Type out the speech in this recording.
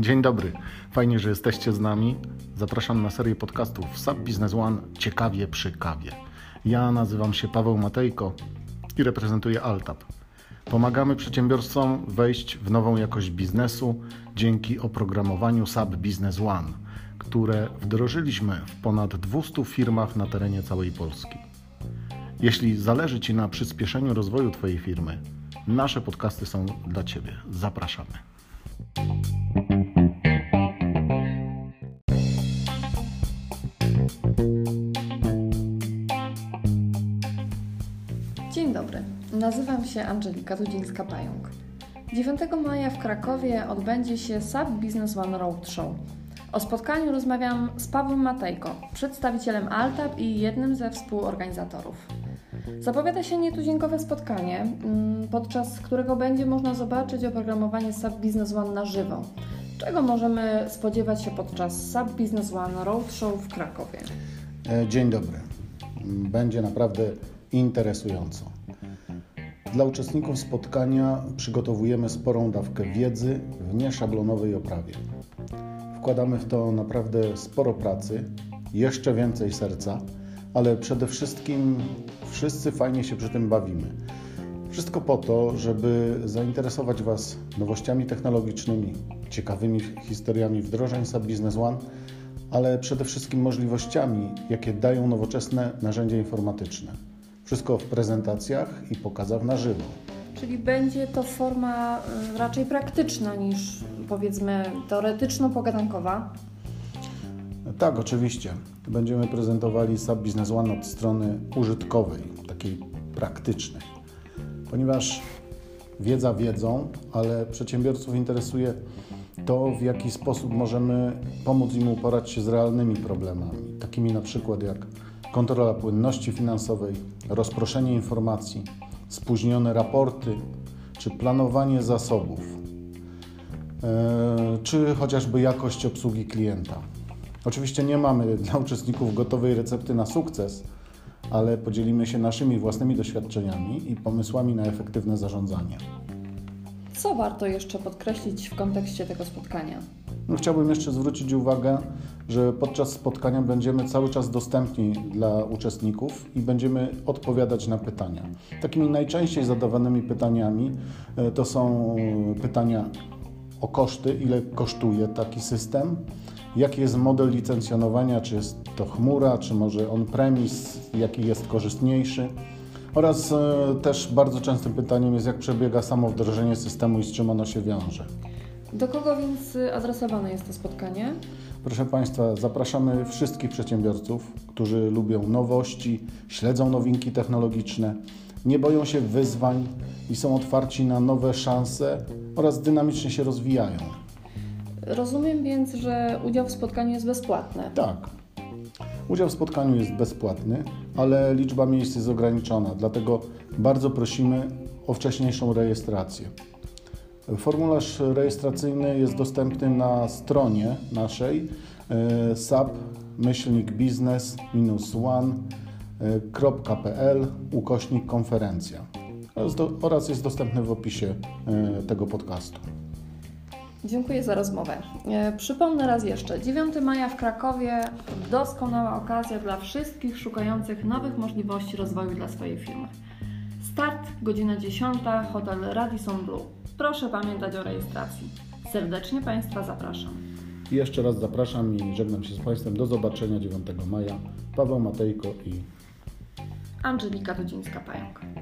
Dzień dobry. Fajnie, że jesteście z nami. Zapraszam na serię podcastów SAP Business One Ciekawie przy kawie. Ja nazywam się Paweł Matejko i reprezentuję Altap. Pomagamy przedsiębiorcom wejść w nową jakość biznesu dzięki oprogramowaniu SAP Business One, które wdrożyliśmy w ponad 200 firmach na terenie całej Polski. Jeśli zależy Ci na przyspieszeniu rozwoju Twojej firmy, nasze podcasty są dla Ciebie. Zapraszamy. Dzień dobry, nazywam się Angelika Dudzińska-Pająk. 9 maja w Krakowie odbędzie się SAP Business One Roadshow. O spotkaniu rozmawiam z Pawłem Matejko, przedstawicielem Altap i jednym ze współorganizatorów. Zapowiada się nietuzinkowe spotkanie, mm, podczas którego będzie można zobaczyć oprogramowanie SAP Business One na żywo. Czego możemy spodziewać się podczas SAP Business One Roadshow w Krakowie? E, Dzień dobry. Będzie naprawdę interesująco. Dla uczestników spotkania przygotowujemy sporą dawkę wiedzy w nieszablonowej oprawie. Wkładamy w to naprawdę sporo pracy, jeszcze więcej serca, ale przede wszystkim wszyscy fajnie się przy tym bawimy. Wszystko po to, żeby zainteresować Was nowościami technologicznymi, ciekawymi historiami wdrożeń SAP Business One, ale przede wszystkim możliwościami, jakie dają nowoczesne narzędzia informatyczne. Wszystko w prezentacjach i pokazach na żywo. Czyli będzie to forma y, raczej praktyczna niż powiedzmy teoretyczno-pogadankowa. Tak, oczywiście. Będziemy prezentowali SAP Business One od strony użytkowej, takiej praktycznej. Ponieważ wiedza wiedzą, ale przedsiębiorców interesuje to, w jaki sposób możemy pomóc im uporać się z realnymi problemami, takimi na przykład jak kontrola płynności finansowej, rozproszenie informacji, spóźnione raporty czy planowanie zasobów, e, czy chociażby jakość obsługi klienta. Oczywiście nie mamy dla uczestników gotowej recepty na sukces, ale podzielimy się naszymi własnymi doświadczeniami i pomysłami na efektywne zarządzanie. Co warto jeszcze podkreślić w kontekście tego spotkania? No, chciałbym jeszcze zwrócić uwagę, że podczas spotkania będziemy cały czas dostępni dla uczestników i będziemy odpowiadać na pytania. Takimi najczęściej zadawanymi pytaniami e, to są pytania o koszty, ile kosztuje taki system, jaki jest model licencjonowania, czy jest to chmura, czy może on-premise, jaki jest korzystniejszy. Oraz e, też bardzo częstym pytaniem jest, jak przebiega samo wdrożenie systemu i z czym ono się wiąże. Do kogo więc y, adresowane jest to spotkanie? Proszę Państwa, zapraszamy wszystkich przedsiębiorców, którzy lubią nowości, śledzą nowinki technologiczne, nie boją się wyzwań i są otwarci na nowe szanse oraz dynamicznie się rozwijają. Rozumiem więc, że udział w spotkaniu jest bezpłatny. Tak. Udział w spotkaniu jest bezpłatny, ale liczba miejsc jest ograniczona, dlatego bardzo prosimy o wcześniejszą rejestrację. Formularz rejestracyjny jest dostępny na stronie naszej e, sap-biznes-one.pl ukośnik konferencja oraz jest dostępny w opisie e, tego podcastu. Dziękuję za rozmowę. E, Przypomnę raz jeszcze, 9 maja w Krakowie doskonała okazja dla wszystkich szukających nowych możliwości rozwoju dla swojej firmy. Start godzina 10, hotel Radisson Blue. Proszę pamiętać o rejestracji. Serdecznie Państwa zapraszam. I jeszcze raz zapraszam i żegnam się z Państwem. Do zobaczenia 9 maja. Paweł Matejko i Angelika Dudzińska-Pająk.